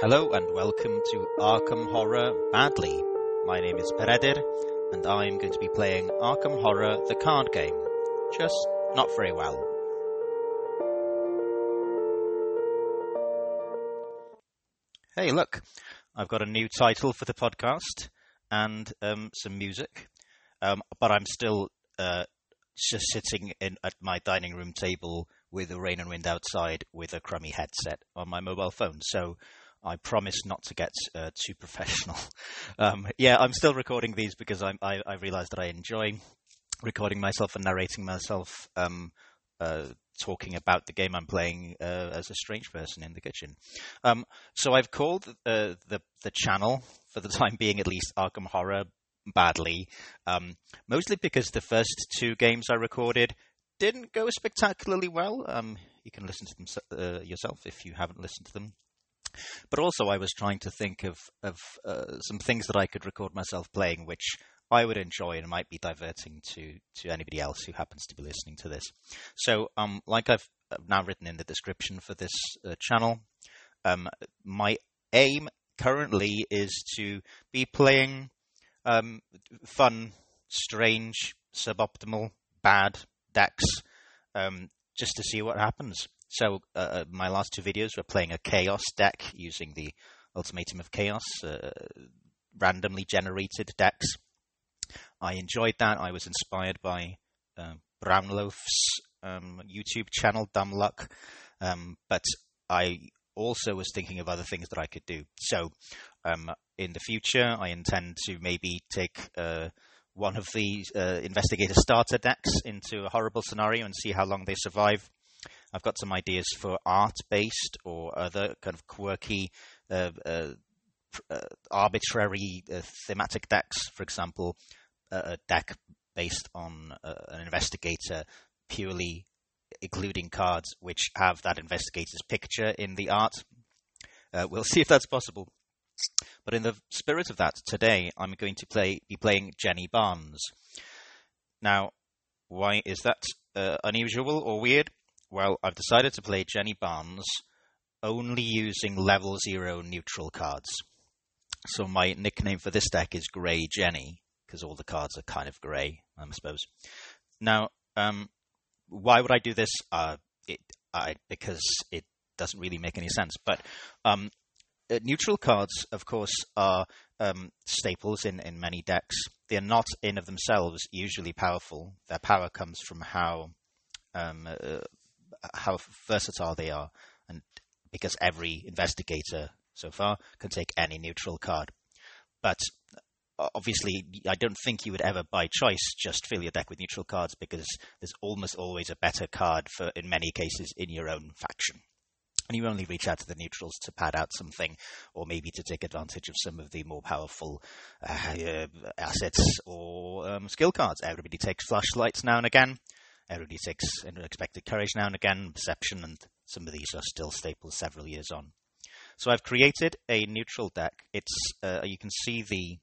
Hello and welcome to Arkham Horror Badly. My name is Peredir and I'm going to be playing Arkham Horror the card game. Just not very well. Hey, look, I've got a new title for the podcast and um, some music, um, but I'm still uh, just sitting in, at my dining room table with the rain and wind outside with a crummy headset on my mobile phone. So I promise not to get uh, too professional. Um, yeah, I'm still recording these because I, I realized that I enjoy recording myself and narrating myself um, uh, talking about the game I'm playing uh, as a strange person in the kitchen. Um, so I've called uh, the the channel for the time being, at least, Arkham Horror badly, um, mostly because the first two games I recorded didn't go spectacularly well. Um, you can listen to them uh, yourself if you haven't listened to them. But also, I was trying to think of of uh, some things that I could record myself playing, which I would enjoy and might be diverting to to anybody else who happens to be listening to this. So, um, like I've now written in the description for this uh, channel, um, my aim currently is to be playing um, fun, strange, suboptimal, bad decks, um, just to see what happens. So uh, uh, my last two videos were playing a chaos deck using the Ultimatum of Chaos, uh, randomly generated decks. I enjoyed that. I was inspired by uh, Brownloaf's um, YouTube channel, Dumb Luck, um, but I also was thinking of other things that I could do. So um, in the future, I intend to maybe take uh, one of the uh, investigator starter decks into a horrible scenario and see how long they survive. I've got some ideas for art based or other kind of quirky, uh, uh, uh arbitrary uh, thematic decks. For example, a deck based on uh, an investigator purely including cards which have that investigator's picture in the art. we'll see if that's possible. But in the spirit of that, today I'm going to play be playing Jenny Barnes. Now, why is that uh, unusual or weird? Well, I've decided to play Jenny Barnes only using level zero neutral cards. So my nickname for this deck is Grey Jenny because all the cards are kind of grey, I suppose. Now, um, why would I do this? Uh, it, I, because it doesn't really make any sense. But um, uh, neutral cards, of course, are um, staples in, in many decks. They're not in of themselves usually powerful. Their power comes from how um, uh, how versatile they are, and because every investigator so far can take any neutral card. But uh, obviously, I don't think you would ever, by choice, just fill your deck with neutral cards because there's almost always a better card for, in many cases, in your own faction. And you only reach out to the neutrals to pad out something, or maybe to take advantage of some of the more powerful uh, assets or um, skill cards. Everybody takes flashlights now and again. Everybody takes unexpected courage now and again, perception, and some of these are still staples several years on. So I've created a neutral deck. It's uh, you can see the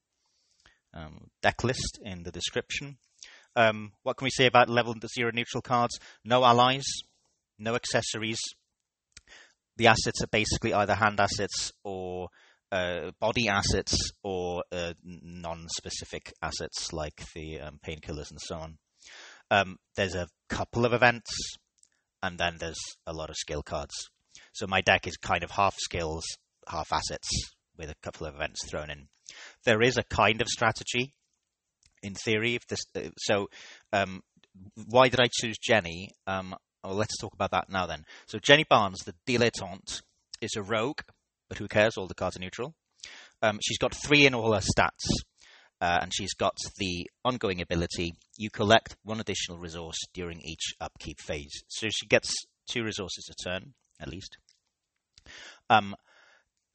um, deck list in the description. Um, what can we say about level zero neutral cards? No allies, no accessories. The assets are basically either hand assets or uh, body assets or uh, non-specific assets like the um, painkillers and so on. Um, there's a couple of events, and then there's a lot of skill cards. So my deck is kind of half skills, half assets, with a couple of events thrown in. There is a kind of strategy, in theory. If this, uh, so, um, why did I choose Jenny? Um, let's talk about that now then. So Jenny Barnes, the dilettante, is a rogue, but who cares? All the cards are neutral. Um, she's got three in all her stats uh, and she's got the ongoing ability you collect one additional resource during each upkeep phase. So she gets two resources a turn, at least. Um,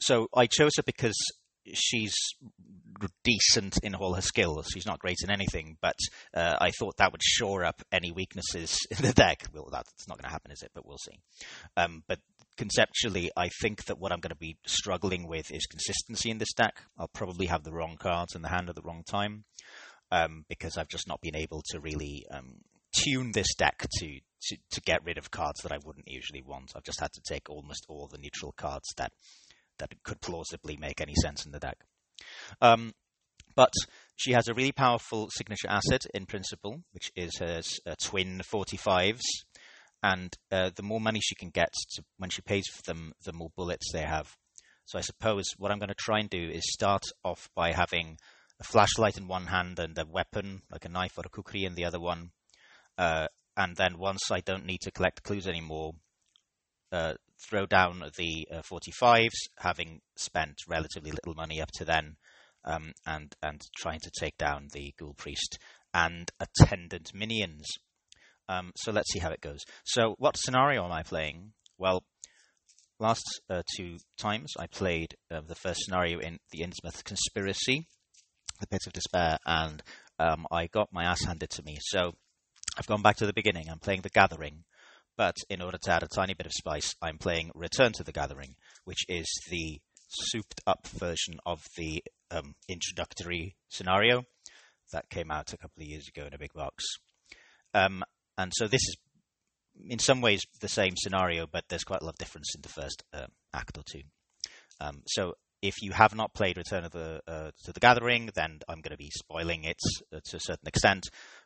so I chose her because she's decent in all her skills. She's not great in anything, but uh, I thought that would shore up any weaknesses in the deck. Well, that's not going to happen, is it? But we'll see. Um, but conceptually, I think that what I'm going to be struggling with is consistency in this deck. I'll probably have the wrong cards in the hand at the wrong time um, because I've just not been able to really um, tune this deck to, to, to get rid of cards that I wouldn't usually want. I've just had to take almost all the neutral cards that that could plausibly make any sense in the deck. Um, but she has a really powerful signature asset in principle, which is her uh, twin 45s. And uh, the more money she can get to, when she pays for them, the more bullets they have. So I suppose what I'm going to try and do is start off by having a flashlight in one hand and a weapon, like a knife or a kukri, in the other one. Uh, and then once I don't need to collect clues anymore, uh, throw down the uh, 45s, having spent relatively little money up to then, um, and and trying to take down the ghoul priest and attendant minions. Um, so let's see how it goes. So what scenario am I playing? Well, last uh, two times I played uh, the first scenario in the Innsmouth Conspiracy, the Pit of Despair, and um, I got my ass handed to me. So I've gone back to the beginning. I'm playing The Gathering, but in order to add a tiny bit of spice, I'm playing Return to the Gathering, which is the souped up version of the um, introductory scenario that came out a couple of years ago in a big box. Um, and so this is in some ways the same scenario, but there's quite a lot of difference in the first uh, act or two. Um, so if you have not played Return of the uh, to the Gathering, then I'm going to be spoiling it uh, to a certain extent.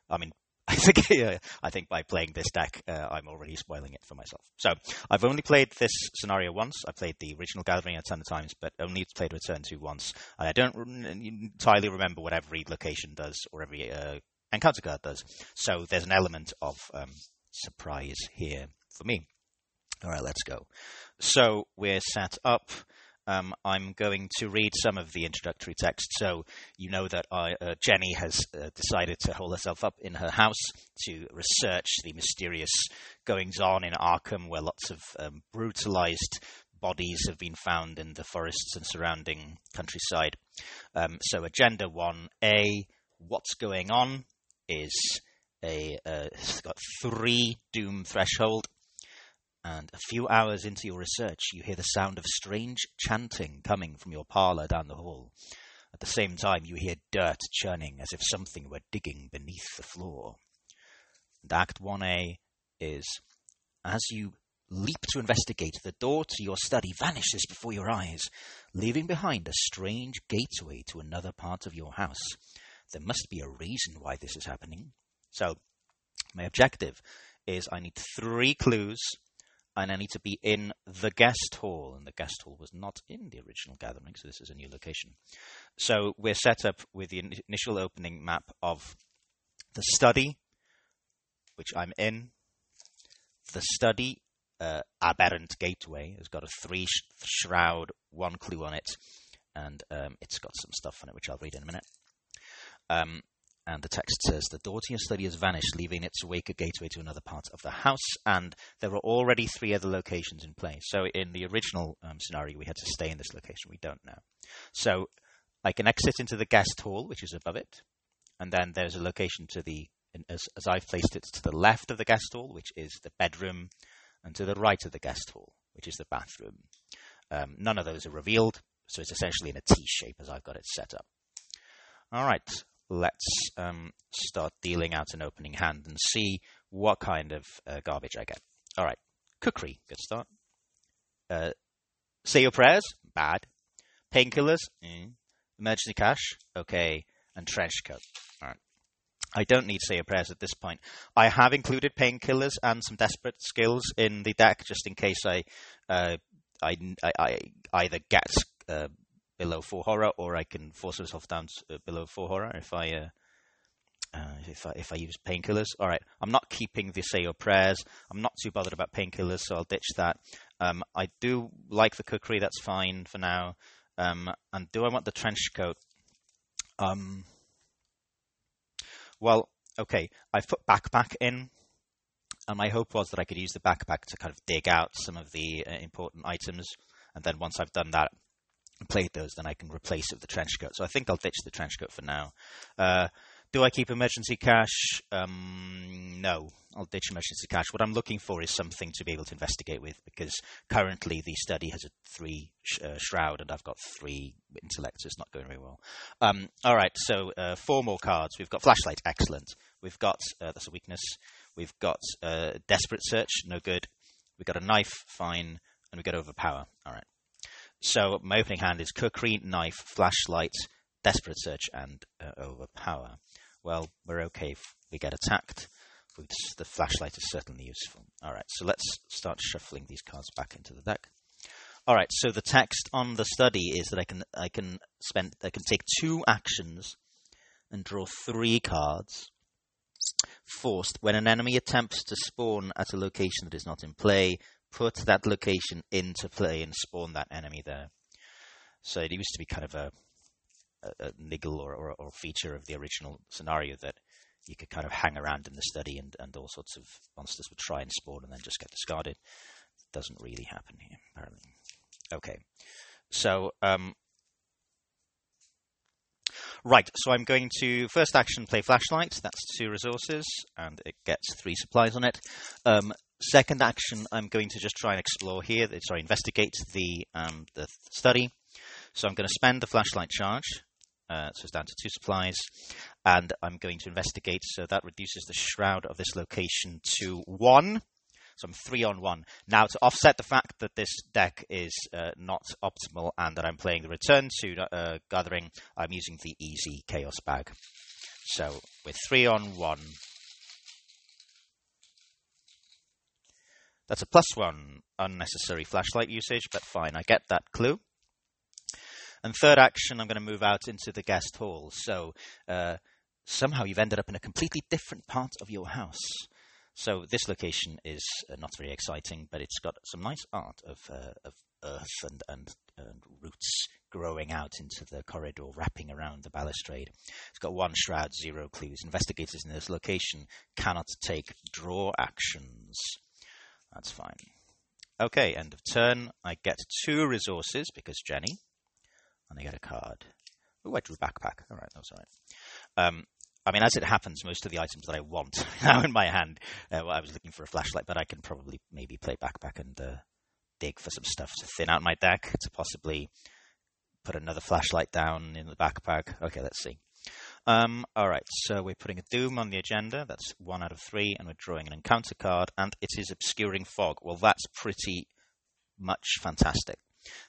I mean, I think I think by playing this deck, uh, I'm already spoiling it for myself. So I've only played this scenario once. I played the original Gathering a ton of times, but only played Return to once. And I don't entirely remember what every location does or every encounter card does. So there's an element of um, surprise here for me. All right, let's go. So we're set up um, I'm going to read some of the introductory text. So you know that I, uh, Jenny has uh, decided to hold herself up in her house to research the mysterious goings on in Arkham, where lots of um, brutalized bodies have been found in the forests and surrounding countryside. Um, so Agenda 1A, what's going on, is a uh, it's got three doom threshold and a few hours into your research, you hear the sound of strange chanting coming from your parlour down the hall. At the same time, you hear dirt churning as if something were digging beneath the floor. And Act 1A is as you leap to investigate, the door to your study vanishes before your eyes, leaving behind a strange gateway to another part of your house. There must be a reason why this is happening. So, my objective is I need three clues and I need to be in the guest hall. And the guest hall was not in the original gathering, so this is a new location. So we're set up with the initial opening map of the study, which I'm in. The study, uh, Aberrant Gateway, has got a three sh- shroud, one clue on it, and um, it's got some stuff on it, which I'll read in a minute. Um, and the text says the door to your study has vanished, leaving its wake a gateway to another part of the house. And there are already three other locations in play. So in the original um, scenario, we had to stay in this location. We don't know. So I can exit into the guest hall, which is above it, and then there's a location to the as, as I've placed it to the left of the guest hall, which is the bedroom, and to the right of the guest hall, which is the bathroom. Um, none of those are revealed, so it's essentially in a T shape as I've got it set up. All right, let's um, start dealing out an opening hand and see what kind of uh, garbage I get. All right, kukri, good start. Uh, say your prayers, bad. Painkillers, mm. emergency cash, okay, and trench coat. All right. I don't need say your prayers at this point. I have included painkillers and some desperate skills in the deck just in case I, uh, I, I, I, either get uh, below four horror, or I can force myself down to, uh, below four horror if I uh, uh, if I if I use painkillers. All right, I'm not keeping the say your prayers. I'm not too bothered about painkillers, so I'll ditch that. Um, I do like the kukri. That's fine for now. Um, and do I want the trench coat? Um, well, okay. I've put backpack in, and my hope was that I could use the backpack to kind of dig out some of the uh, important items. And then once I've done that, played those, then I can replace it with the trench coat. So I think I'll ditch the trench coat for now. Uh, do I keep emergency cash? Um, no, I'll ditch emergency cash. What I'm looking for is something to be able to investigate with because currently the study has a three sh- uh, shroud and I've got three intellect, so it's not going very well. Um, all right, so uh, four more cards. We've got flashlight, excellent. We've got uh, that's a weakness. We've got uh, desperate search, no good. We've got a knife, fine, and we've got overpower. All right. So my opening hand is kukri, knife, flashlight, desperate search, and uh, overpower. Well, we're okay if we get attacked. The flashlight is certainly useful. All right, so let's start shuffling these cards back into the deck. All right, so the text on the study is that I can I can spend I can take two actions and draw three cards. Forced, when an enemy attempts to spawn at a location that is not in play, put that location into play and spawn that enemy there. So it used to be kind of a, a, a niggle or, or, or, feature of the original scenario that you could kind of hang around in the study and, and all sorts of monsters would try and spawn and then just get discarded. Doesn't really happen here, apparently. Okay, so um, right. So I'm going to first action play flashlight. That's two resources, and it gets three supplies on it. Um, second action, I'm going to just try and explore here. Sorry, investigate the um, the study. So I'm going to spend the flashlight charge. Uh, so it's down to two supplies, and I'm going to investigate. So that reduces the shroud of this location to one. So I'm three on one. Now, to offset the fact that this deck is uh, not optimal and that I'm playing the return to uh, gathering, I'm using the easy chaos bag. So with three on one, that's a plus one unnecessary flashlight usage, but fine, I get that clue. And third action, I'm going to move out into the guest hall. So uh, somehow you've ended up in a completely different part of your house. So this location is uh, not very exciting, but it's got some nice art of, uh, of earth and, and, and, roots growing out into the corridor, wrapping around the balustrade. It's got one shroud, zero clues. Investigators in this location cannot take draw actions. That's fine. Okay, end of turn. I get two resources because Jenny, and I get a card. Oh, I drew backpack. All right, that's all right. Um, I mean, as it happens, most of the items that I want now in my hand. Uh, well, I was looking for a flashlight, but I can probably maybe play backpack and uh, dig for some stuff to thin out my deck to possibly put another flashlight down in the backpack. Okay, let's see. Um, all right, so we're putting a Doom on the agenda. That's one out of three, and we're drawing an encounter card, and it is Obscuring Fog. Well, that's pretty much fantastic.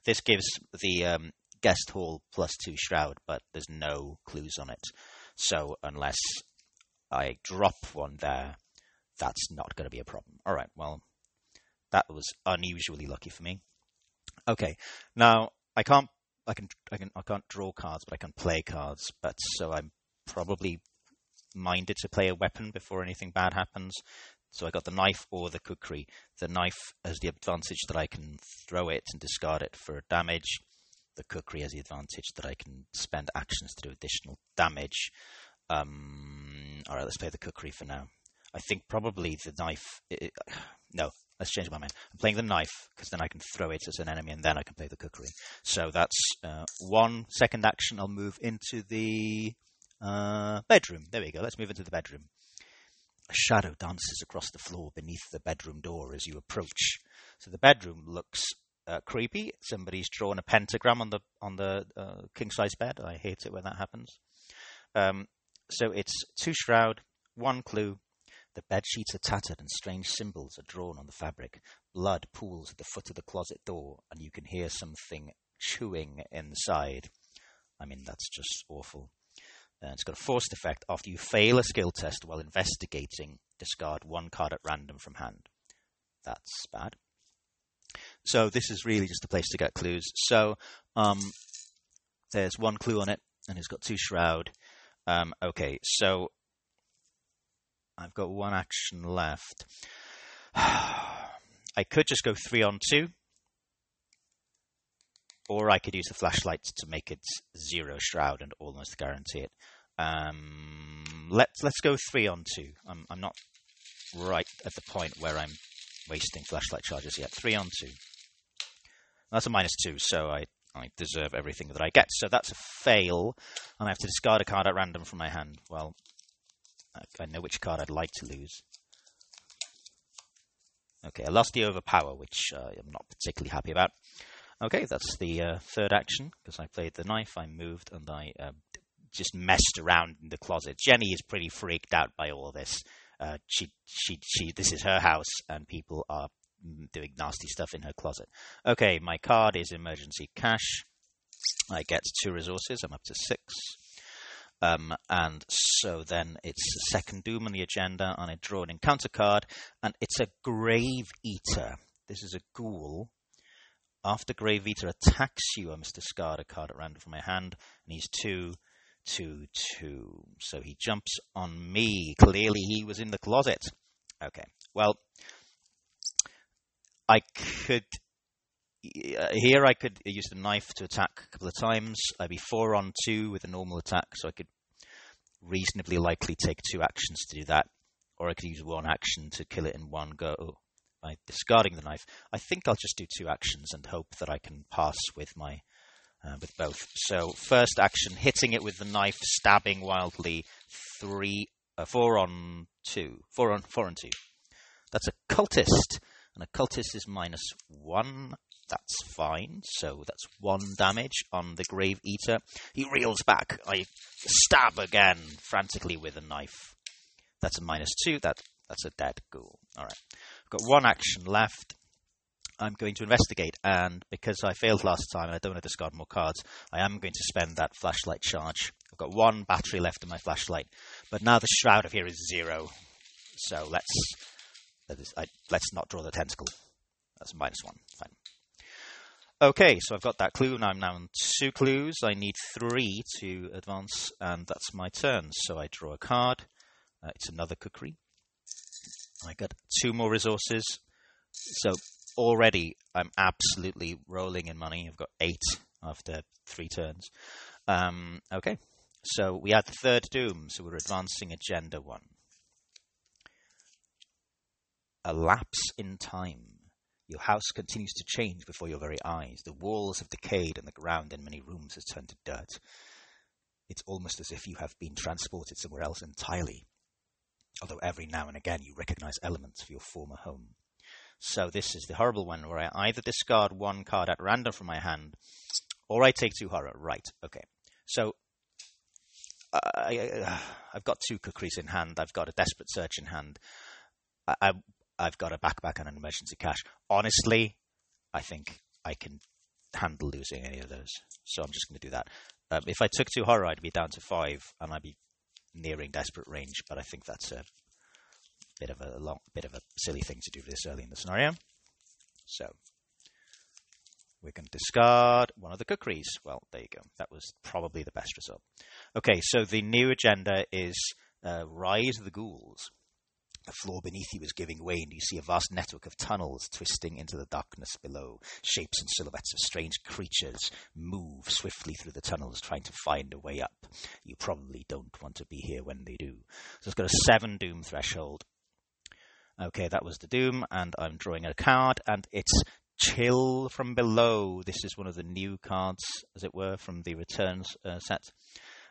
This gives the um, guest hall plus two shroud, but there's no clues on it. So unless I drop one there, that's not going to be a problem. All right, well, that was unusually lucky for me. Okay, now I can't, I can, I can, I can't draw cards, but I can play cards. But so I'm probably minded to play a weapon before anything bad happens. So I got the knife or the kukri. The knife has the advantage that I can throw it and discard it for damage the kukri has the advantage that I can spend actions to do additional damage. Um, all right, let's play the kukri for now. I think probably the knife. It, no, let's change my mind. I'm playing the knife because then I can throw it as an enemy and then I can play the kukri. So that's uh, one second action. I'll move into the uh, bedroom. There we go. Let's move into the bedroom. A shadow dances across the floor beneath the bedroom door as you approach. So the bedroom looks uh, creepy. Somebody's drawn a pentagram on the on the uh, king size bed. I hate it when that happens. Um, so it's two shroud, one clue. The bed sheets are tattered and strange symbols are drawn on the fabric. Blood pools at the foot of the closet door, and you can hear something chewing inside. I mean, that's just awful. Uh, it's got a forced effect. After you fail a skill test while investigating, discard one card at random from hand. That's bad. So this is really just a place to get clues. So um, there's one clue on it, and it's got two shroud. Um, okay, so I've got one action left. I could just go three on two, or I could use the flashlight to make it zero shroud and almost guarantee it. Um, let's let's go three on two. I'm I'm not right at the point where I'm wasting flashlight charges yet. Three on two. That's a minus two, so I, I deserve everything that I get. So that's a fail, and I have to discard a card at random from my hand. Well, I know which card I'd like to lose. Okay, I lost the overpower, which uh, I'm not particularly happy about. Okay, that's the uh, third action, because I played the knife, I moved, and I uh, just messed around in the closet. Jenny is pretty freaked out by all this. Uh, she, she, she, this is her house, and people are doing nasty stuff in her closet. Okay, my card is emergency cash. I get two resources. I'm up to six. Um, and so then it's the second doom on the agenda, and I draw an encounter card, and it's a Grave Eater. This is a ghoul. After Grave Eater attacks you, I must discard a card at random from my hand, and he's two, two, two. So he jumps on me. Clearly, he was in the closet. Okay. Well, I could uh, here I could use the knife to attack a couple of times. I'd be four on two with a normal attack, so I could reasonably likely take two actions to do that, or I could use one action to kill it in one go by discarding the knife. I think I'll just do two actions and hope that I can pass with my uh, with both. So first action, hitting it with the knife, stabbing wildly, three, uh, four on two, four on four on two. That's a cultist, and a cultist is minus one that's fine. So that's one damage on the Grave Eater. He reels back. I stab again frantically with a knife. That's a minus two. That that's a dead ghoul. All right. I've got one action left. I'm going to investigate, and because I failed last time and I don't want to discard more cards, I am going to spend that flashlight charge. I've got one battery left in my flashlight, but now the shroud of here is zero. So let's let's not draw the tentacle. That's minus one. Fine. Okay, so I've got that clue. and I'm now on two clues. I need three to advance, and that's my turn. So I draw a card. Uh, it's another kukri. I got two more resources. So already I'm absolutely rolling in money. I've got eight after three turns. Um, okay, so we add the third doom. So we're advancing agenda one. A lapse in time. Your house continues to change before your very eyes. The walls have decayed and the ground in many rooms has turned to dirt. It's almost as if you have been transported somewhere else entirely, although every now and again you recognize elements of your former home. So this is the horrible one where I either discard one card at random from my hand, or I take two horror. Right, okay. So uh, I, have got two kukris in hand. I've got a desperate search in hand. I, I've got a backpack and an emergency cash. Honestly, I think I can handle losing any of those. So I'm just going to do that. Um, if I took two horror, I'd be down to five, and I'd be nearing desperate range. But I think that's a bit of a long, bit of a silly thing to do this early in the scenario. So we can discard one of the kukris. Well, there you go. That was probably the best result. Okay, so the new agenda is uh, Rise of the Ghouls. The floor beneath you is giving way, and you see a vast network of tunnels twisting into the darkness below. Shapes and silhouettes of strange creatures move swiftly through the tunnels, trying to find a way up. You probably don't want to be here when they do. So it's got a seven doom threshold. Okay, that was the doom, and I'm drawing a card, and it's Chill from Below. This is one of the new cards, as it were, from the Returns uh, set.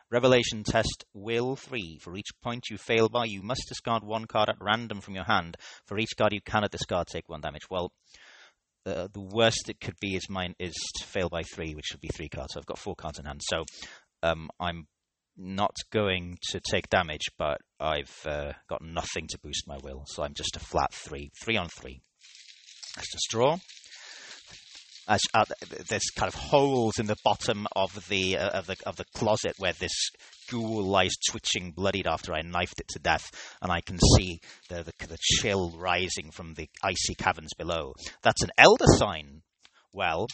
Revelation test will 3. For each point you fail by, you must discard one card at random from your hand. For each card you cannot discard, take one damage. Well, uh, the worst it could be is mine is fail by 3, which would be 3 cards. So I've got 4 cards in hand. So um, I'm not going to take damage, but I've uh, got nothing to boost my will. So I'm just a flat 3. 3 on 3. Let's just draw as uh, there's kind of holes in the bottom of the uh, of the of the closet where this ghoul lies twitching, bloodied after I knifed it to death, and I can see the, the the chill rising from the icy caverns below. That's an elder sign. Well,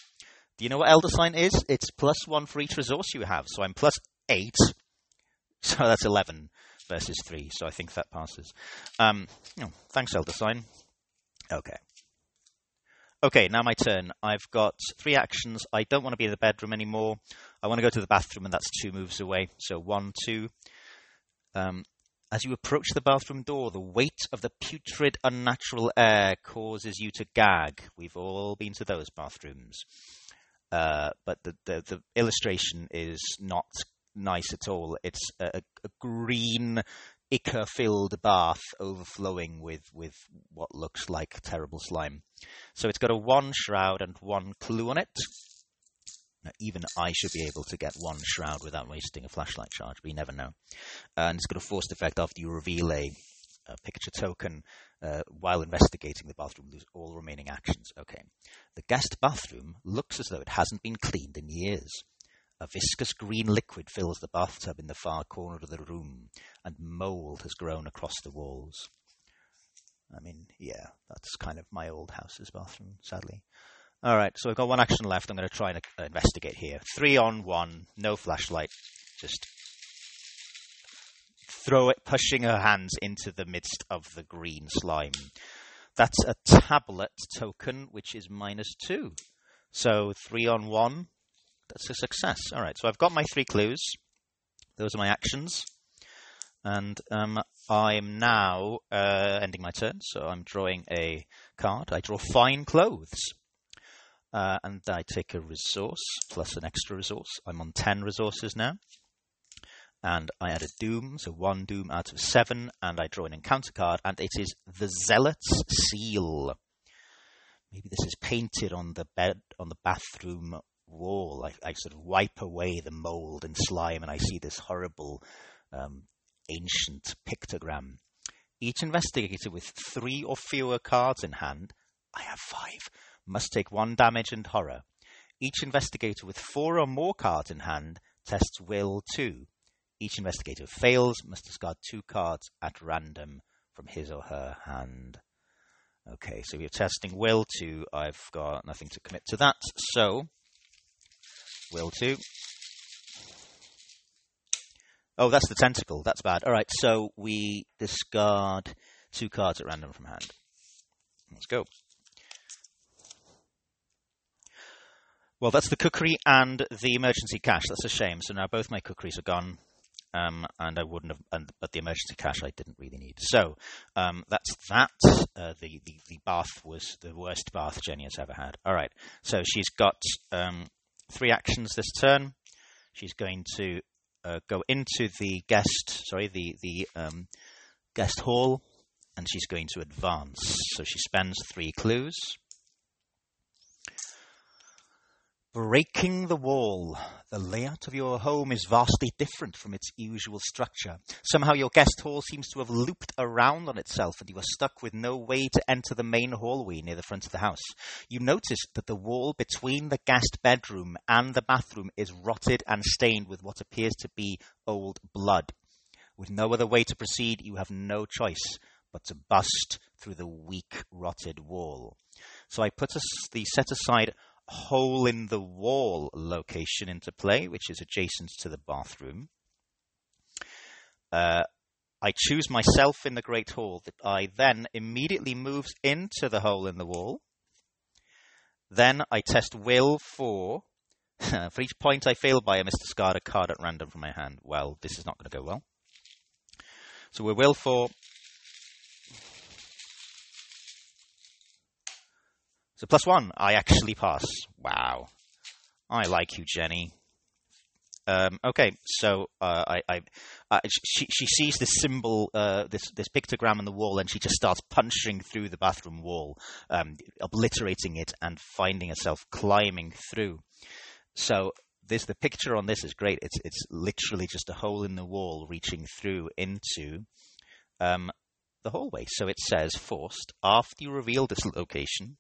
do you know what elder sign is? It's plus one for each resource you have. So I'm plus eight. So that's eleven versus three. So I think that passes. Um, oh, thanks, elder sign. Okay. Okay, now my turn. I've got three actions. I don't want to be in the bedroom anymore. I want to go to the bathroom, and that's two moves away. So one, two. Um, as you approach the bathroom door, the weight of the putrid, unnatural air causes you to gag. We've all been to those bathrooms. Uh, but the, the, the, illustration is not nice at all. It's a, a green ichor filled bath overflowing with, with what looks like terrible slime. So it's got a one shroud and one clue on it. Now, even I should be able to get one shroud without wasting a flashlight charge, but you never know. And it's got a forced effect after you reveal a a picture token uh, while investigating the bathroom. Lose all remaining actions. Okay. The guest bathroom looks as though it hasn't been cleaned in years. A viscous green liquid fills the bathtub in the far corner of the room, and mould has grown across the walls. I mean, yeah, that's kind of my old house's bathroom, sadly. All right, so I've got one action left. I'm going to try and uh, investigate here. Three on one, no flashlight, just throw it, pushing her hands into the midst of the green slime. That's a tablet token, which is minus two. So three on one, that's a success. All right, so I've got my three clues. Those are my actions. And um, I'm now uh, ending my turn, so I'm drawing a card. I draw fine clothes. Uh, and I take a resource plus an extra resource. I'm on 10 resources now. And I add a doom, so one doom out of seven, and I draw an encounter card, and it is the Zealot's Seal. Maybe this is painted on the bed, on the bathroom wall. I, I sort of wipe away the mold and slime, and I see this horrible um, ancient pictogram. Each investigator with three or fewer cards in hand, I have five, must take one damage and horror. Each investigator with four or more cards in hand tests will two. Each investigator fails must discard two cards at random from his or her hand. Okay, so we're testing will two. I've got nothing to commit to that. So, will two. Oh, that's the tentacle. That's bad. All right, so we discard two cards at random from hand. Let's go. Well, that's the kukri and the emergency cash. That's a shame. So now both my kukris are gone um, and I wouldn't have, and, but the emergency cash I didn't really need. So um, that's that. Uh, the, the, the bath was the worst bath Jenny has ever had. All right, so she's got um, three actions this turn. She's going to uh, go into the guest, sorry, the the um, guest hall, and she's going to advance. So she spends three clues. Breaking the wall. The layout of your home is vastly different from its usual structure. Somehow your guest hall seems to have looped around on itself and you are stuck with no way to enter the main hallway near the front of the house. You notice that the wall between the guest bedroom and the bathroom is rotted and stained with what appears to be old blood. With no other way to proceed, you have no choice but to bust through the weak, rotted wall. So I put the set aside hole in the wall location into play, which is adjacent to the bathroom. Uh, I choose myself in the Great Hall that I then immediately moves into the hole in the wall. Then I test will for for each point I fail by, I must discard a card at random from my hand. Well, this is not going to go well. So we will for So plus one, I actually pass. Wow. I like you, Jenny. Um, okay, so uh, I, I, uh, she, she sees this symbol, uh, this this pictogram on the wall, and she just starts punching through the bathroom wall, um, obliterating it, and finding herself climbing through. So this the picture on this is great. It's it's literally just a hole in the wall reaching through into um, the hallway. So it says forced after you reveal this location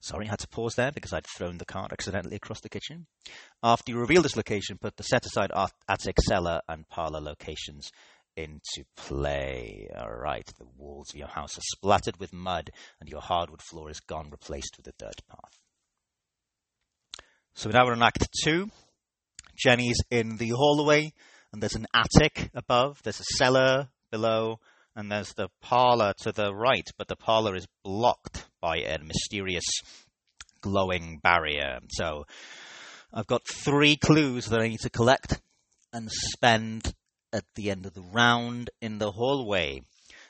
Sorry, I had to pause there because I'd thrown the card accidentally across the kitchen. After you reveal this location, put the set aside attic, cellar, and parlor locations into play. All right, the walls of your house are splattered with mud, and your hardwood floor is gone, replaced with a dirt path. So now we're in Act Two. Jenny's in the hallway, and there's an attic above. There's a cellar below, and there's the parlor to the right, but the parlor is blocked by a mysterious glowing barrier. So I've got three clues that I need to collect and spend at the end of the round in the hallway.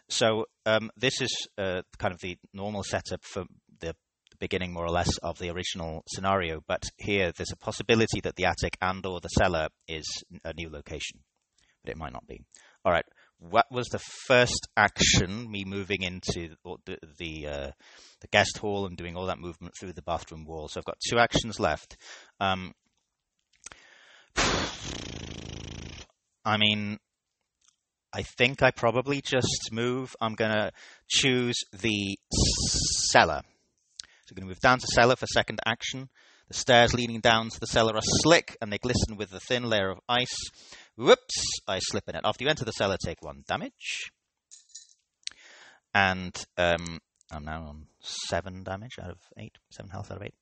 So um, this is uh, kind of the normal setup for the beginning, more or less, of the original scenario. But here, there's a possibility that the attic and/or the cellar is a new location, but it might not be. All right what was the first action? Me moving into the the, uh, the, guest hall and doing all that movement through the bathroom wall. So I've got two actions left. Um, I mean, I think I probably just move. I'm to choose the cellar. So I'm to move down to cellar for second action. The stairs leading down to the cellar are slick and they glisten with a thin layer of ice. Whoops! I slip in it. After you enter the cellar, take one damage. And um, I'm now on seven damage out of eight, seven health out of eight.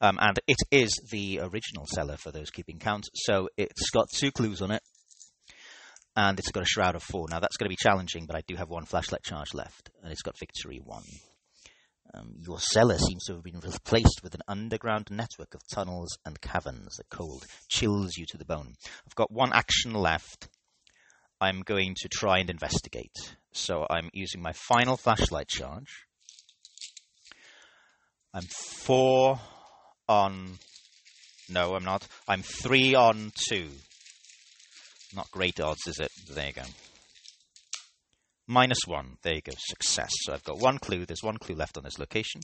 Um, and it is the original cellar for those keeping count. So it's got two clues on it, and it's got a shroud of four. Now that's going to be challenging, but I do have one flashlight charge left, and it's got victory one. Um, your cellar seems to have been replaced with an underground network of tunnels and caverns. The cold chills you to the bone. I've got one action left. I'm going to try and investigate. So I'm using my final flashlight charge. I'm four on. No, I'm not. I'm three on two. Not great odds, is it? There you go. Minus one. There you go. Success. So I've got one clue. There's one clue left on this location.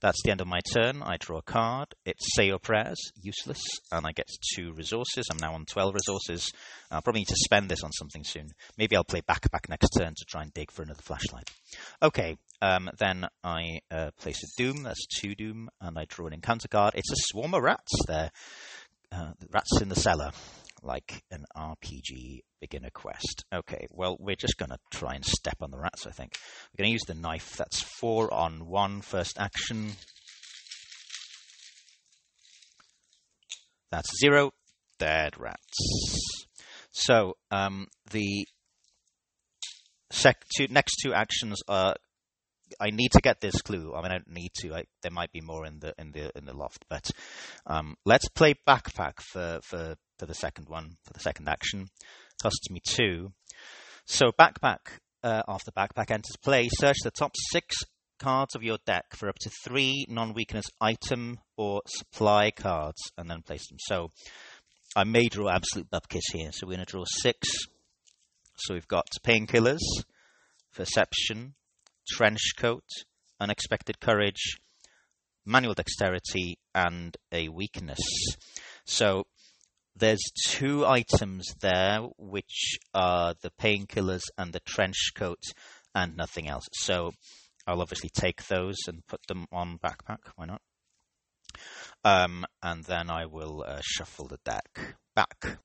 That's the end of my turn. I draw a card. It's Say Your Prayers, useless, and I get two resources. I'm now on 12 resources. I'll probably need to spend this on something soon. Maybe I'll play back-back next turn to try and dig for another flashlight. Okay, um, then I uh, place a Doom. That's two Doom, and I draw an encounter card. It's a swarm of rats. They're uh, rats in the cellar like an RPG beginner quest. Okay, well, we're just going to try and step on the rats, I think. We're going to use the knife. That's four on one first action. That's zero. Dead rats. So, um, the sec- two, next two actions are I need to get this clue. I mean, I don't need to. I, there might be more in the in the in the loft, but um, let's play backpack for for for the second one for the second action. Costs me two. So backpack uh, after backpack enters play. Search the top six cards of your deck for up to three non-weakness item or supply cards, and then place them. So I may draw absolute bupkis here. So we're going to draw six. So we've got painkillers, perception, trench coat, unexpected courage, manual dexterity, and a weakness. So there's two items there, which are the painkillers and the trench coat, and nothing else. So I'll obviously take those and put them on backpack. Why not? Um, and then I will uh, shuffle the deck back.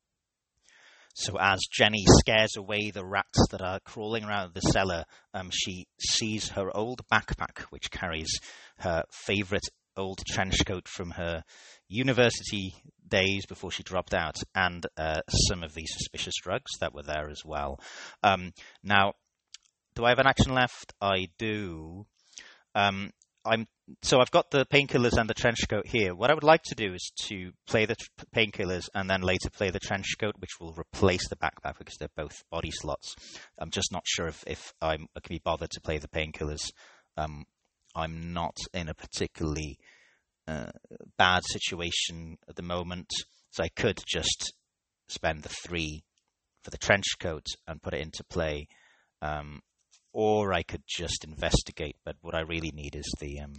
So as Jenny scares away the rats that are crawling around the cellar, um, she sees her old backpack, which carries her favourite old trench coat from her university days before she dropped out, and uh, some of the suspicious drugs that were there as well. Um, now, do I have an action left? I do. Um, I'm so I've got the painkillers and the trench coat here. What I would like to do is to play the painkillers and then later play the trench coat, which will replace the backpack because they're both body slots. I'm just not sure if, if I'm, I can be bothered to play the painkillers. Um, I'm not in a particularly uh, bad situation at the moment, so I could just spend the three for the trench coat and put it into play. Um, or I could just investigate. But what I really need is the um,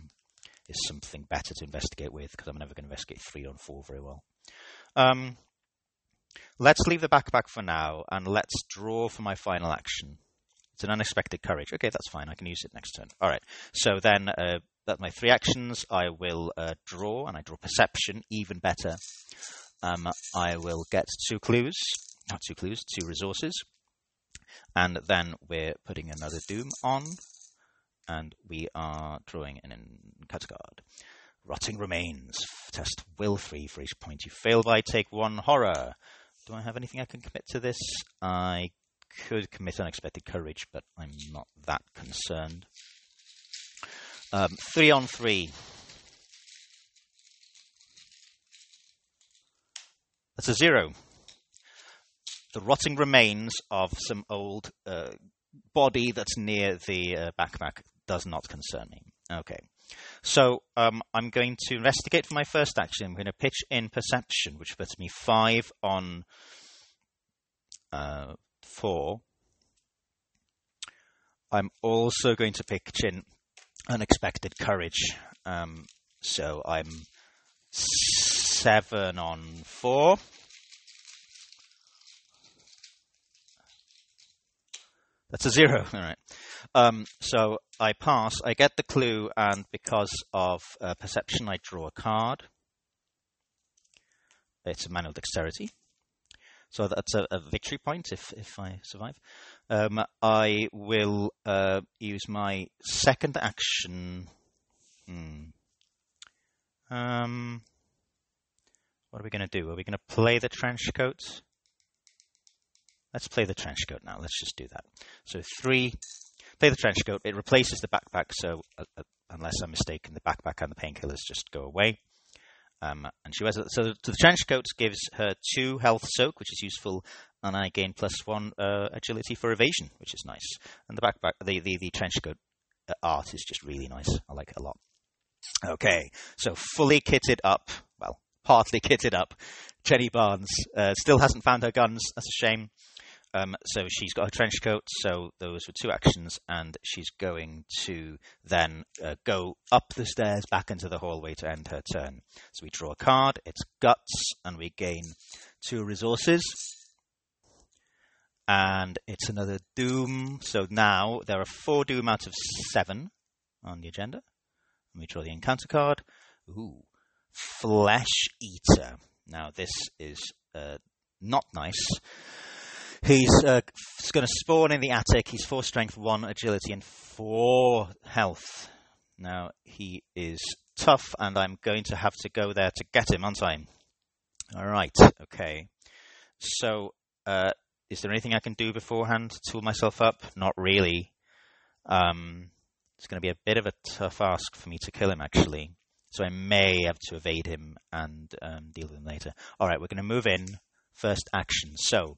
is something better to investigate with because I'm never going to investigate three on four very well. Um, let's leave the backpack for now and let's draw for my final action. It's an unexpected courage. Okay, that's fine. I can use it next turn. All right. So then, uh, that's my three actions. I will uh, draw, and I draw perception, even better. Um, I will get two clues, not two clues, two resources. And then we're putting another Doom on, and we are drawing an encounter card. Rotting Remains. Test will free for each point you fail by. Take one horror. Do I have anything I can commit to this? I could commit Unexpected Courage, but I'm not that concerned. Um, three on three. That's a zero the rotting remains of some old uh, body that's near the uh, backpack does not concern me. Okay. So um, I'm going to investigate for my first action. I'm going to pitch in perception, which puts me five on uh, four. I'm also going to pitch in unexpected courage. Um, so I'm seven on four. That's a zero. All right. Um, so I pass. I get the clue, and because of uh, perception, I draw a card. It's a manual dexterity. So that's a, a victory point if, if I survive. Um, I will uh, use my second action. Hmm. Um, what are we going to do? Are we going to play the trench coat? Let's play the trench coat now. Let's just do that. So three, play the trench coat. It replaces the backpack. So uh, uh, unless I'm mistaken, the backpack and the painkillers just go away. Um, and she wears it. So the trench coat gives her two health soak, which is useful, and I gain plus one uh, agility for evasion, which is nice. And the backpack, the the, the trench coat uh, art is just really nice. I like it a lot. Okay, so fully kitted up, well, partly kitted up. Jenny Barnes uh, still hasn't found her guns. That's a shame. Um, so she's got her trench coat. So those were two actions, and she's going to then uh, go up the stairs back into the hallway to end her turn. So we draw a card. It's guts, and we gain two resources. And it's another doom. So now there are four doom out of seven on the agenda. And we draw the encounter card. Ooh, flesh eater. Now this is uh, not nice He's uh, going to spawn in the attic. He's four strength, one agility, and four health. Now he is tough, and I'm going to have to go there to get him, aren't I? All right. Okay. So, uh, is there anything I can do beforehand to tool myself up? Not really. Um, it's going to be a bit of a tough ask for me to kill him, actually. So I may have to evade him and um, deal with him later. All right, we're going to move in. First action. So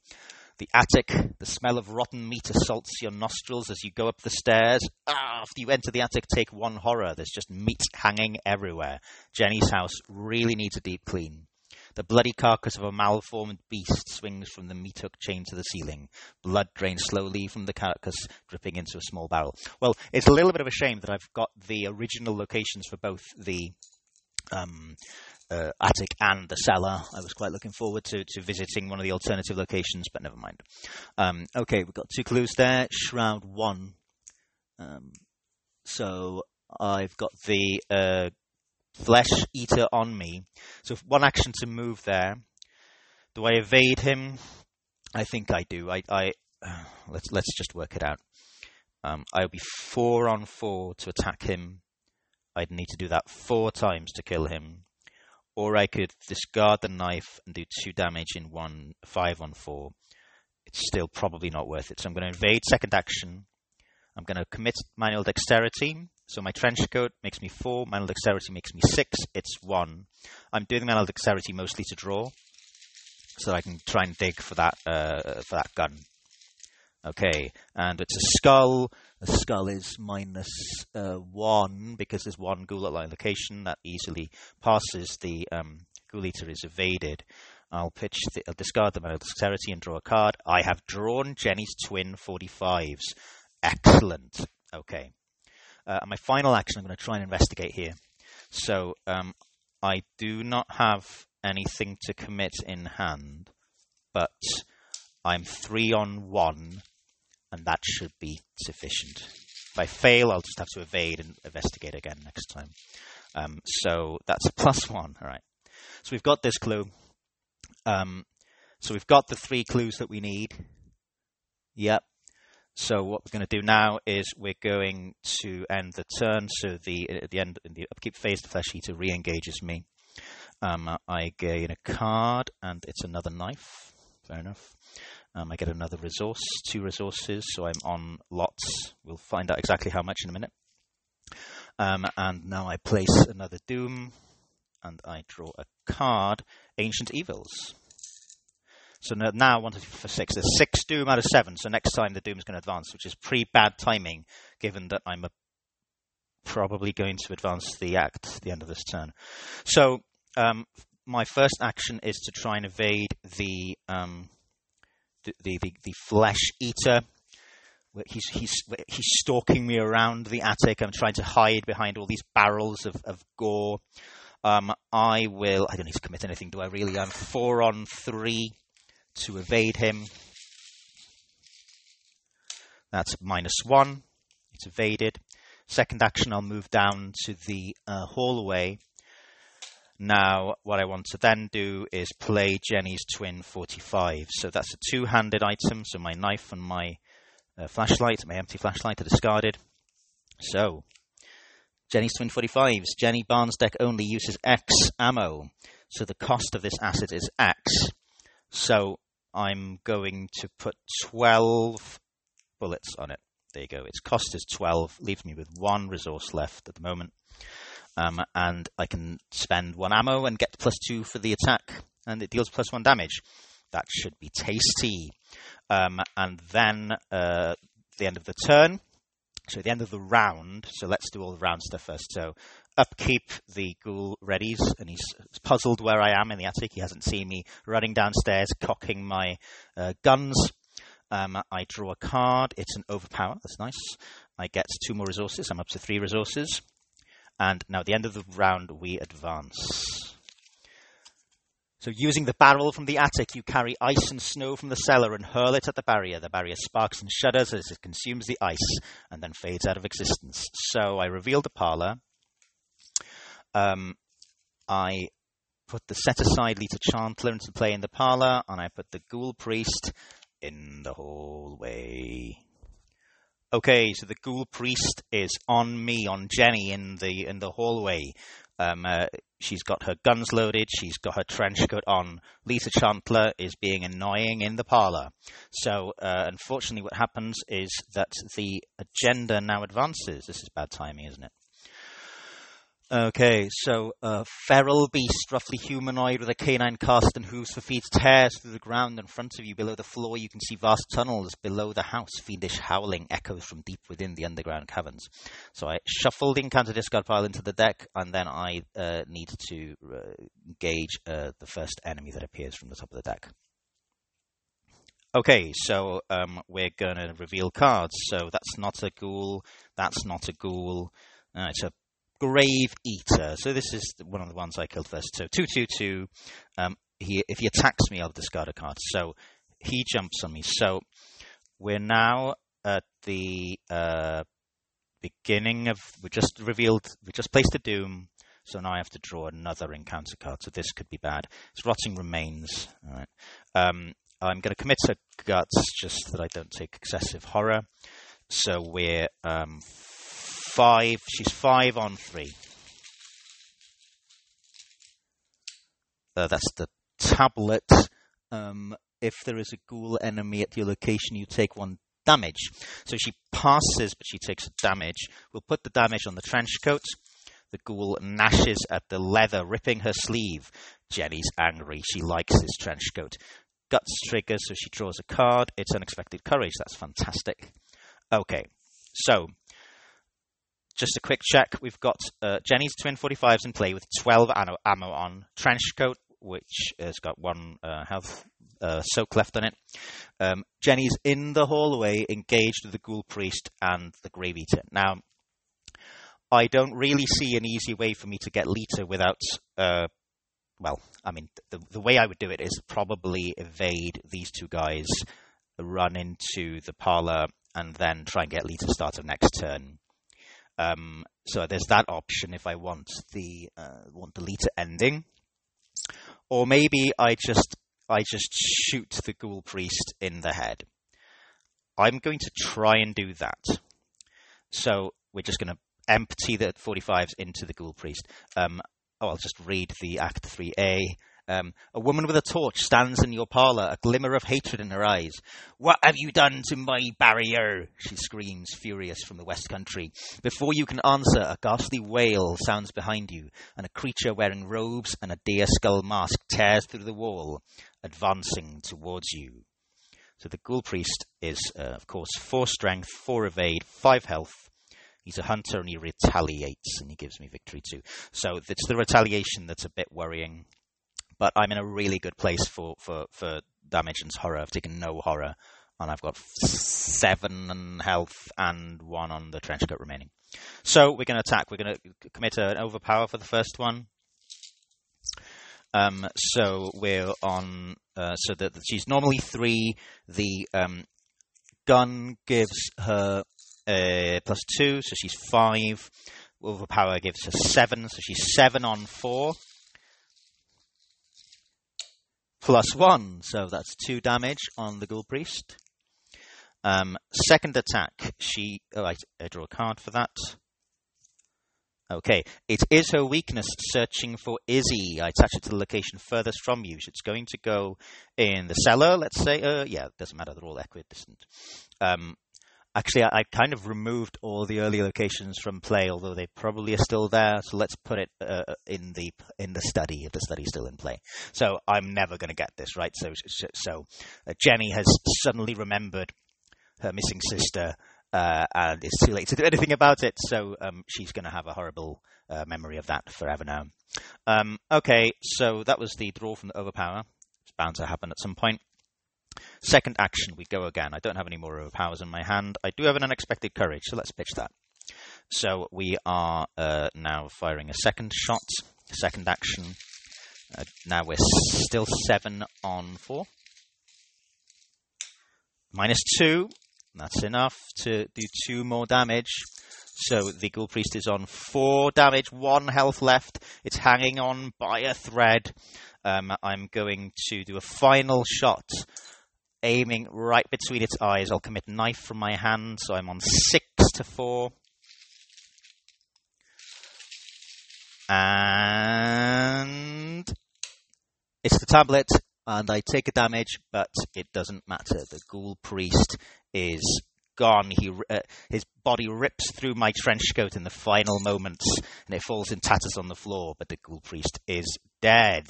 the attic, the smell of rotten meat assaults your nostrils as you go up the stairs. Ah, after you enter the attic, take one horror. There's just meat hanging everywhere. Jenny's house really needs a deep clean. The bloody carcass of a malformed beast swings from the meat hook chain to the ceiling. Blood drains slowly from the carcass, dripping into a small barrel. Well, it's a little bit of a shame that I've got the original locations for both the um, uh, attic and the cellar. I was quite looking forward to, to visiting one of the alternative locations, but never mind. Um, okay, we've got two clues there. Shroud 1. Um, so I've got the uh, flesh eater on me. So one action to move there. Do I evade him? I think I do. I, I uh, let's let's just work it out. Um, I'll be four on four to attack him. I'd need to do that four times to kill him or I could discard the knife and do two damage in one five on four. It's still probably not worth it. So I'm going to invade second action. I'm going to commit manual dexterity. So my trench coat makes me four. Manual dexterity makes me six. It's one. I'm doing manual dexterity mostly to draw, so I can try and dig for that uh, for that gun. Okay, and it's a skull. The skull is minus, uh, one because there's one ghoul at line location that easily passes. The um, ghoul eater is evaded. I'll pitch. The, I'll discard the manual dexterity and draw a card. I have drawn Jenny's twin 45s. Excellent. Okay. Uh, my final action, I'm going to try and investigate here. So um, I do not have anything to commit in hand, but I'm three on one, and that should be sufficient. If I fail, I'll just have to evade and investigate again next time. Um, so that's a plus one. All right. So we've got this clue. Um, so we've got the three clues that we need. Yep. So what we're going to do now is we're going to end the turn. So the at the end in the upkeep phase, the flesh eater re-engages me. Um, I gain a card, and it's another knife. Fair enough. Um, I get another resource, two resources, so I'm on lots. We'll find out exactly how much in a minute. Um, and now I place another Doom, and I draw a card, Ancient Evils. So now, now one for six. There's six Doom out of seven, so next time the Doom is going to advance, which is pretty bad timing, given that I'm probably going to advance the act at the end of this turn. So um, my first action is to try and evade the um, the, the, the flesh eater. He's, he's, he's stalking me around the attic. I'm trying to hide behind all these barrels of, of gore. Um, I will. I don't need to commit anything, do I really? I'm four on three to evade him. That's minus one. It's evaded. Second action, I'll move down to the uh, hallway. Now, what I want to then do is play Jenny's Twin 45. So that's a two-handed item. So my knife and my uh, flashlight, my empty flashlight are discarded. So, Jenny's Twin 45s. Jenny Barnes deck only uses X ammo. So the cost of this asset is X. So I'm going to put 12 bullets on it. There you go. Its cost is 12, leaves me with one resource left at the moment. Um, and I can spend one ammo and get plus two for the attack, and it deals plus one damage. That should be tasty. Um, and then uh, the end of the turn, so the end of the round, so let's do all the round stuff first. So upkeep, the ghoul readies, and he's puzzled where I am in the attic. He hasn't seen me running downstairs, cocking my uh, guns. Um, I draw a card. It's an overpower. That's nice. I get two more resources. I'm up to three resources. And now at the end of the round, we advance. So using the barrel from the attic, you carry ice and snow from the cellar and hurl it at the barrier. The barrier sparks and shudders as it consumes the ice and then fades out of existence. So I reveal the parlor. Um, I put the set aside Lita Chantler into play in the parlor, and I put the ghoul priest in the hallway. Okay, so the ghoul priest is on me, on Jenny in the in the hallway. Um, uh, she's got her guns loaded. She's got her trench coat on. Lita Chantler is being annoying in the parlor. So, uh, unfortunately, what happens is that the agenda now advances. This is bad timing, isn't it? Okay, so a feral beast, roughly humanoid, with a canine cast and hooves for feet, tears through the ground in front of you. Below the floor, you can see vast tunnels. Below the house, fiendish howling echoes from deep within the underground caverns. So I shuffle the encounter discard pile into the deck, and then I uh, need to uh, engage uh, the first enemy that appears from the top of the deck. Okay, so um, we're going to reveal cards. So that's not a ghoul. That's not a ghoul. Uh, it's a Grave Eater. So this is one of the ones I killed first. So two two two. Um, he if he attacks me, I'll discard a card. So he jumps on me. So we're now at the uh, beginning of. We just revealed. We just placed a doom. So now I have to draw another encounter card. So this could be bad. It's rotting remains. All right. Um, I'm going to commit to guts just that I don't take excessive horror. So we're um, five. She's five on three. That's the tablet. Um, if there is a ghoul enemy at your location, you take one damage. So she passes, but she takes damage. We'll put the damage on the trench coat. The ghoul gnashes at the leather, ripping her sleeve. Jenny's angry. She likes this trench coat. Guts triggers, so she draws a card. It's unexpected courage. That's fantastic. Okay, so just a quick check. We've got uh, Jenny's twin 45s in play with 12 ammo, on. Trenchcoat, which has got one uh, health uh, soak left on it. Um, Jenny's in the hallway, engaged with the ghoul priest and the grave eater. Now, I don't really see an easy way for me to get Lita without. Uh, well, I mean, the, the way I would do it is probably evade these two guys, run into the parlor, and then try and get Lita started next turn. Um, so there's that option if I want the uh, want the Lita ending, or maybe I just I just shoot the ghoul priest in the head. I'm going to try and do that. So we're just going to empty the 45s into the ghoul priest. Um, oh, I'll just read the Act 3A. Um, a woman with a torch stands in your parlour, a glimmer of hatred in her eyes. What have you done to my barrier? She screams, furious from the West Country. Before you can answer, a ghastly wail sounds behind you, and a creature wearing robes and a deer skull mask tears through the wall, advancing towards you. So the ghoul priest is, uh, of course, four strength, four evade, five health. He's a hunter and he retaliates, and he gives me victory too. So it's the retaliation that's a bit worrying but I'm in a really good place for, for, for and horror. I've taken no horror, and I've got seven health and one on the trench coat remaining. So we're going to attack. We're going to commit an overpower for the first one. Um, so we're on. Uh, so that she's normally three. The um, gun gives her uh, plus two, so she's five. Overpower gives her seven, so she's seven on four. Plus one, so that's two damage on the Ghoul Priest. Um, second attack, she. Oh, I, I draw a card for that. Okay, it is her weakness searching for Izzie. I attach it to the location furthest from you. It's going to go in the cellar, let's say. Uh, yeah, it doesn't matter, they're all equidistant. Um, actually, I, I, kind of removed all the early locations from play, although they probably are still there. So let's put it uh, in the in the study if the study's still in play. So I'm never going to get this right. So so uh, Jenny has suddenly remembered her missing sister uh, and it's too late to do anything about it. So um, she's going to have a horrible uh, memory of that forever now. Um, okay, so that was the draw from the overpower. It's bound to happen at some point. Second action, we go again. I don't have any more overpowers in my hand. I do have an unexpected courage, so let's pitch that. So we are uh, now firing a second shot, second action. Uh, now we're still seven on four. Minus two, that's enough to do two more damage. So the Ghoul Priest is on four damage, one health left. It's hanging on by a thread. Um, I'm going to do a final shot, aiming right between its eyes. I'll commit knife from my hand, so I'm on six to four. And it's the tablet, and I take a damage, but it doesn't matter. The Ghoul Priest is gone. He uh, his body rips through my trench coat in the final moments, and it falls in tatters on the floor. But the ghoul priest is dead.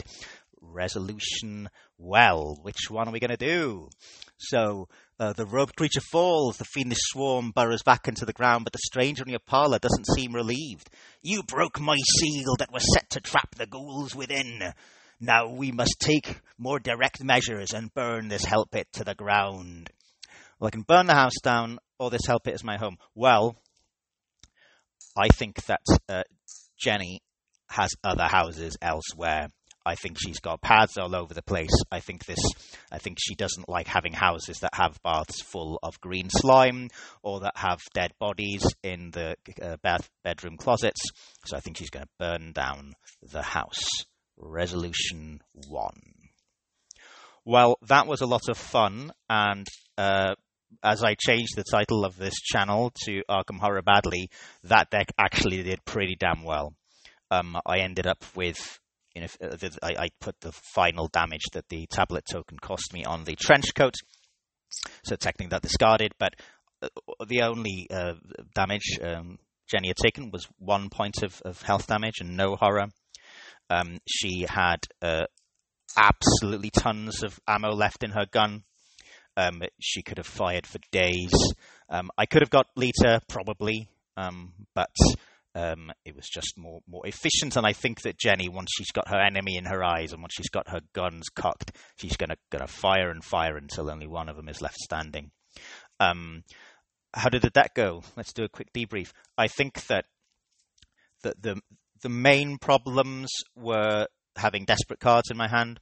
Resolution. Well, which one are we going to do? So uh, the robed creature falls. The fiendish swarm burrows back into the ground, but the stranger in your parlour doesn't seem relieved. You broke my seal that was set to trap the ghouls within. Now we must take more direct measures and burn this hell pit to the ground. Well, I can burn the house down, or this hell pit is my home. Well, I think that uh, Jenny has other houses elsewhere. I think she's got pads all over the place. I think this. I think she doesn't like having houses that have baths full of green slime or that have dead bodies in the uh, bath bedroom closets. So I think she's going to burn down the house. Resolution one. Well, that was a lot of fun, and uh, as I changed the title of this channel to Arkham Horror Badly, that deck actually did pretty damn well. Um, I ended up with, you know, I, I, put the final damage that the tablet token cost me on the trench coat, so technically that discarded, but uh, the only uh, damage um, Jenny had taken was one point of, of health damage and no horror. Um, she had uh, absolutely tons of ammo left in her gun, um, she could have fired for days. Um, I could have got Lita probably, um, but um, it was just more more efficient. And I think that Jenny, once she's got her enemy in her eyes and once she's got her guns cocked, she's gonna gonna fire and fire until only one of them is left standing. Um, how did that go? Let's do a quick debrief. I think that the the the main problems were having desperate cards in my hand.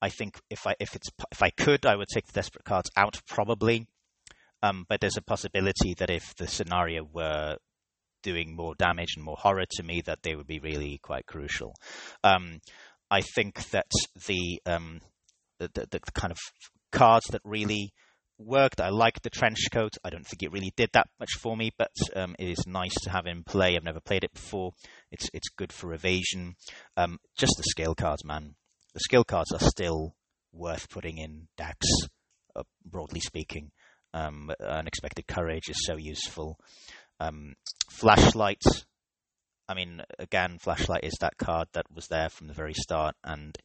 I think if I if it's if I could, I would take the desperate cards out probably. Um, but there's a possibility that if the scenario were doing more damage and more horror to me, that they would be really quite crucial. Um, I think that the, um, the, the, the kind of cards that really worked. I like the trench coat. I don't think it really did that much for me, but um, it is nice to have in play. I've never played it before. It's it's good for evasion. Um, just the scale cards, man the skill cards are still worth putting in decks, uh, broadly speaking. Um, unexpected courage is so useful. Um, flashlight. I mean, again, flashlight is that card that was there from the very start, and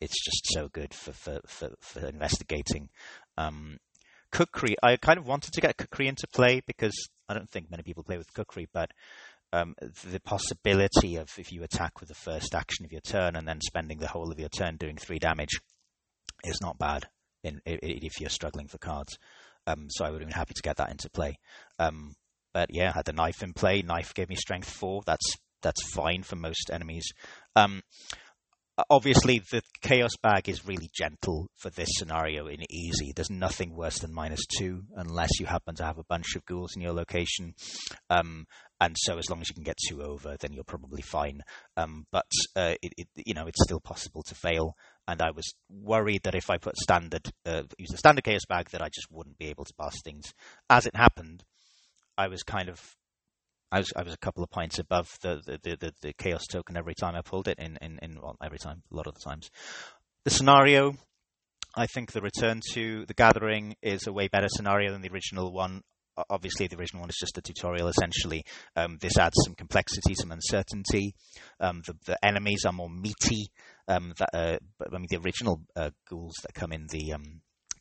it's just so good for for for, for investigating. Um. I kind of wanted to get Kukri into play because I don't think many people play with Kukri, but um, the possibility of if you attack with the first action of your turn and then spending the whole of your turn doing three damage is not bad in, in, if you're struggling for cards. Um, so I would have been happy to get that into play. Um, but yeah, I had the knife in play. Knife gave me strength four. That's that's fine for most enemies. Um, obviously the chaos bag is really gentle for this scenario in easy. There's nothing worse than minus two unless you happen to have a bunch of ghouls in your location. Um, and so as long as you can get two over, then you're probably fine. Um, but uh, it, it, you know, it's still possible to fail. And I was worried that if I put standard, uh, use the standard chaos bag, that I just wouldn't be able to pass things. As it happened, I was kind of I was I was a couple of points above the the, the, the chaos token every time I pulled it in, in, in well, every time, a lot of the times. The scenario, I think the return to the gathering is a way better scenario than the original one. Obviously, the original one is just a tutorial. Essentially, um, this adds some complexity, some uncertainty. Um, the, the, enemies are more meaty. Um, that, uh, I mean, the original uh, ghouls that come in the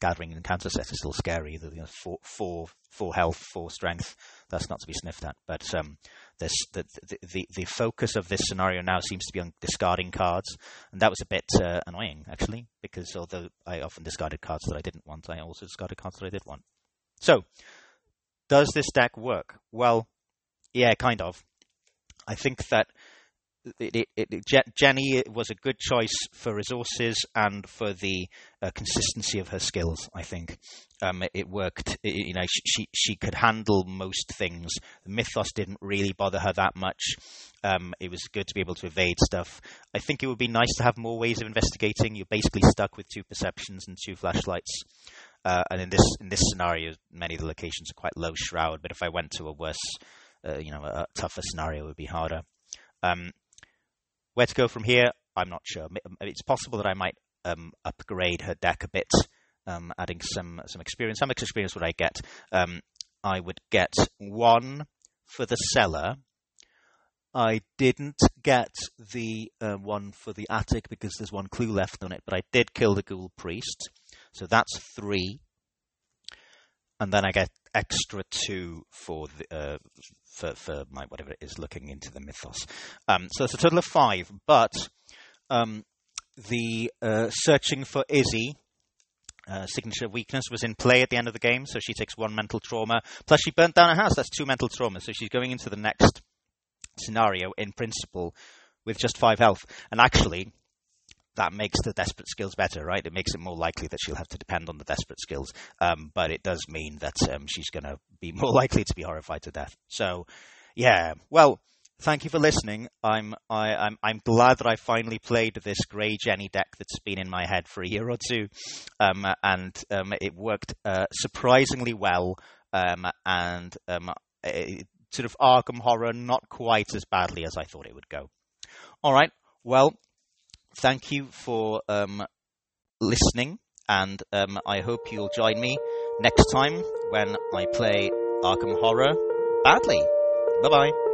gathering encounter set are still scary. The, you know, four, four, four health, four strength. That's not to be sniffed at. But um, this, the, the, the, the focus of this scenario now seems to be on discarding cards, and that was a bit uh, annoying actually, because although I often discarded cards that I didn't want, I also discarded cards that I did want. So, does this deck work? Well, yeah, kind of. I think that it, it, it, Jenny was a good choice for resources and for the uh, consistency of her skills. I think um, it worked. you know, she, she, could handle most things. The mythos didn't really bother her that much. Um, it was good to be able to evade stuff. I think it would be nice to have more ways of investigating. You're basically stuck with two perceptions and two flashlights. Uh, and in this in this scenario, many of the locations are quite low shroud. But if I went to a worse, uh, you know, a tougher scenario, it would be harder. Um, where to go from here, I'm not sure. It's possible that I might um, upgrade her deck a bit, um, adding some some experience. How much experience would I get? Um, I would get one for the cellar. I didn't get the uh, one for the attic because there's one clue left on it, but I did kill the ghoul priest, so that's three. And then I get extra two for the, uh, for, for my whatever it is looking into the mythos. Um, so it's a total of five, but um, the uh, searching for Izzie. Uh, signature weakness was in play at the end of the game, so she takes one mental trauma. Plus, she burnt down her house. That's two mental traumas. So she's going into the next scenario, in principle, with just five health. And actually, that makes the desperate skills better, right? It makes it more likely that she'll have to depend on the desperate skills. Um, but it does mean that um, she's going to be more likely to be horrified to death. So, yeah. Well, thank you for listening. I'm I, am I'm, I'm glad that I finally played this Grey Jenny deck that's been in my head for a year or two, um, and um, it worked uh, surprisingly well. Um, and um, it, sort of Arkham horror, not quite as badly as I thought it would go. All right. Well, thank you for um, listening, and um, I hope you'll join me next time when I play Arkham Horror badly. Bye bye.